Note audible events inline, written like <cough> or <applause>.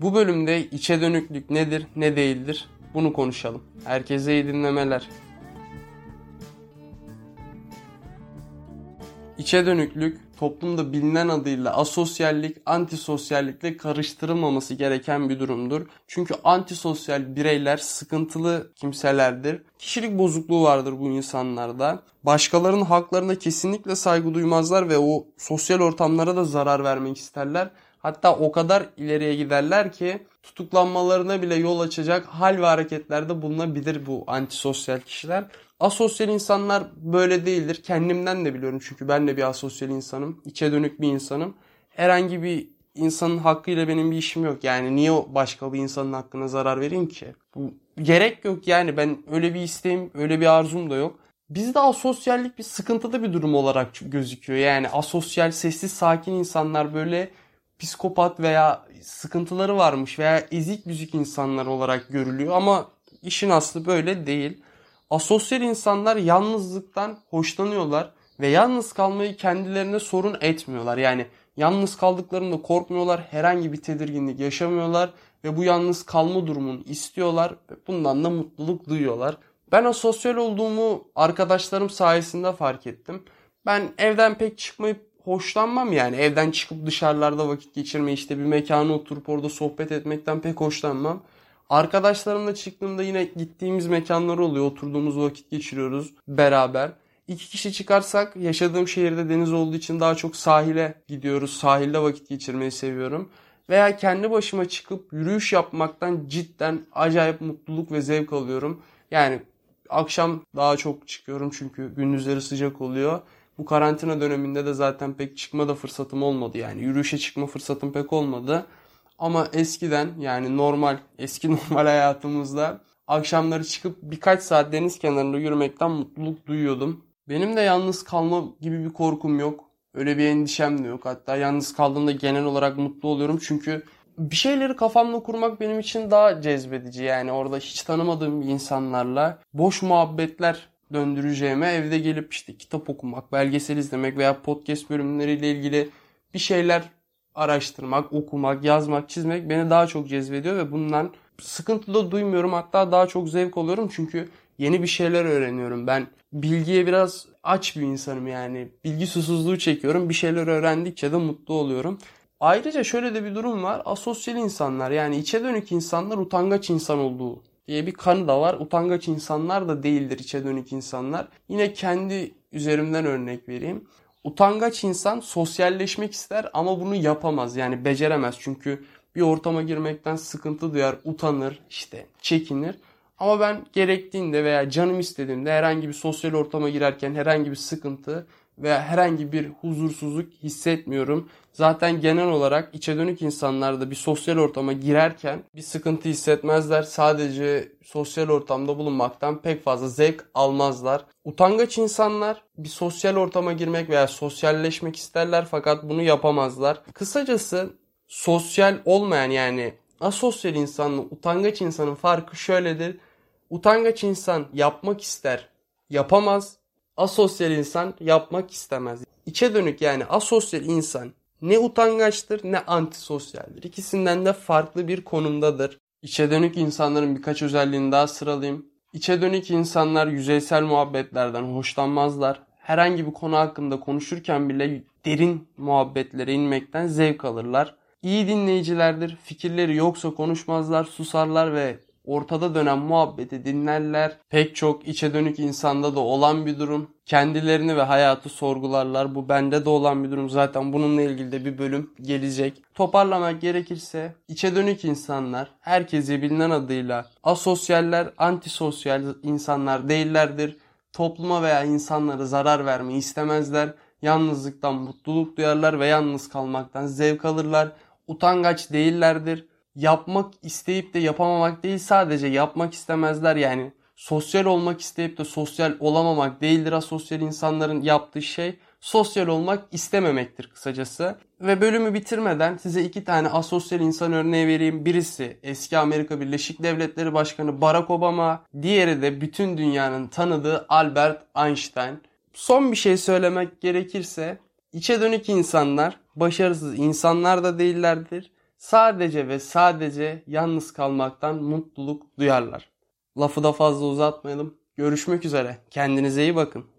Bu bölümde içe dönüklük nedir, ne değildir bunu konuşalım. Herkese iyi dinlemeler. İçe dönüklük toplumda bilinen adıyla asosyallik, antisosyallikle karıştırılmaması gereken bir durumdur. Çünkü antisosyal bireyler sıkıntılı kimselerdir. Kişilik bozukluğu vardır bu insanlarda. Başkalarının haklarına kesinlikle saygı duymazlar ve o sosyal ortamlara da zarar vermek isterler. Hatta o kadar ileriye giderler ki tutuklanmalarına bile yol açacak hal ve hareketlerde bulunabilir bu antisosyal kişiler. Asosyal insanlar böyle değildir. Kendimden de biliyorum çünkü ben de bir asosyal insanım. İçe dönük bir insanım. Herhangi bir insanın hakkıyla benim bir işim yok. Yani niye başka bir insanın hakkına zarar vereyim ki? Bu gerek yok yani ben öyle bir isteğim, öyle bir arzum da yok. Bizde asosyallik bir sıkıntılı bir durum olarak gözüküyor. Yani asosyal, sessiz, sakin insanlar böyle psikopat veya sıkıntıları varmış veya ezik büzük insanlar olarak görülüyor ama işin aslı böyle değil. Asosyal insanlar yalnızlıktan hoşlanıyorlar ve yalnız kalmayı kendilerine sorun etmiyorlar. Yani yalnız kaldıklarında korkmuyorlar, herhangi bir tedirginlik yaşamıyorlar ve bu yalnız kalma durumunu istiyorlar ve bundan da mutluluk duyuyorlar. Ben asosyal olduğumu arkadaşlarım sayesinde fark ettim. Ben evden pek çıkmayıp hoşlanmam yani. Evden çıkıp dışarılarda vakit geçirme işte bir mekana oturup orada sohbet etmekten pek hoşlanmam. Arkadaşlarımla çıktığımda yine gittiğimiz mekanlar oluyor. Oturduğumuz vakit geçiriyoruz beraber. İki kişi çıkarsak yaşadığım şehirde deniz olduğu için daha çok sahile gidiyoruz. Sahilde vakit geçirmeyi seviyorum. Veya kendi başıma çıkıp yürüyüş yapmaktan cidden acayip mutluluk ve zevk alıyorum. Yani akşam daha çok çıkıyorum çünkü gündüzleri sıcak oluyor. Bu karantina döneminde de zaten pek çıkma da fırsatım olmadı yani. Yürüyüşe çıkma fırsatım pek olmadı. Ama eskiden yani normal, eski <laughs> normal hayatımızda akşamları çıkıp birkaç saat deniz kenarında yürümekten mutluluk duyuyordum. Benim de yalnız kalma gibi bir korkum yok. Öyle bir endişem de yok. Hatta yalnız kaldığımda genel olarak mutlu oluyorum. Çünkü bir şeyleri kafamda kurmak benim için daha cezbedici. Yani orada hiç tanımadığım insanlarla boş muhabbetler döndüreceğime evde gelip işte kitap okumak, belgesel izlemek veya podcast bölümleriyle ilgili bir şeyler araştırmak, okumak, yazmak, çizmek beni daha çok cezbediyor ve bundan sıkıntı da duymuyorum. Hatta daha çok zevk alıyorum çünkü yeni bir şeyler öğreniyorum. Ben bilgiye biraz aç bir insanım yani. Bilgi susuzluğu çekiyorum. Bir şeyler öğrendikçe de mutlu oluyorum. Ayrıca şöyle de bir durum var. Asosyal insanlar yani içe dönük insanlar utangaç insan olduğu diye bir kanı da var. Utangaç insanlar da değildir içe dönük insanlar. Yine kendi üzerimden örnek vereyim. Utangaç insan sosyalleşmek ister ama bunu yapamaz. Yani beceremez. Çünkü bir ortama girmekten sıkıntı duyar, utanır, işte çekinir. Ama ben gerektiğinde veya canım istediğimde herhangi bir sosyal ortama girerken herhangi bir sıkıntı veya herhangi bir huzursuzluk hissetmiyorum. Zaten genel olarak içe dönük insanlar da bir sosyal ortama girerken bir sıkıntı hissetmezler. Sadece sosyal ortamda bulunmaktan pek fazla zevk almazlar. Utangaç insanlar bir sosyal ortama girmek veya sosyalleşmek isterler fakat bunu yapamazlar. Kısacası sosyal olmayan yani asosyal insanla utangaç insanın farkı şöyledir. Utangaç insan yapmak ister, yapamaz. Asosyal insan yapmak istemez. İçe dönük yani asosyal insan ne utangaçtır ne antisosyaldir. İkisinden de farklı bir konumdadır. İçe dönük insanların birkaç özelliğini daha sıralayayım. İçe dönük insanlar yüzeysel muhabbetlerden hoşlanmazlar. Herhangi bir konu hakkında konuşurken bile derin muhabbetlere inmekten zevk alırlar. İyi dinleyicilerdir. Fikirleri yoksa konuşmazlar, susarlar ve ortada dönen muhabbeti dinlerler. Pek çok içe dönük insanda da olan bir durum. Kendilerini ve hayatı sorgularlar. Bu bende de olan bir durum. Zaten bununla ilgili de bir bölüm gelecek. Toparlamak gerekirse içe dönük insanlar herkese bilinen adıyla asosyaller, antisosyal insanlar değillerdir. Topluma veya insanlara zarar vermeyi istemezler. Yalnızlıktan mutluluk duyarlar ve yalnız kalmaktan zevk alırlar. Utangaç değillerdir yapmak isteyip de yapamamak değil sadece yapmak istemezler yani sosyal olmak isteyip de sosyal olamamak değildir asosyal insanların yaptığı şey sosyal olmak istememektir kısacası. Ve bölümü bitirmeden size iki tane asosyal insan örneği vereyim. Birisi eski Amerika Birleşik Devletleri Başkanı Barack Obama, diğeri de bütün dünyanın tanıdığı Albert Einstein. Son bir şey söylemek gerekirse içe dönük insanlar başarısız insanlar da değillerdir sadece ve sadece yalnız kalmaktan mutluluk duyarlar. Lafı da fazla uzatmayalım. Görüşmek üzere. Kendinize iyi bakın.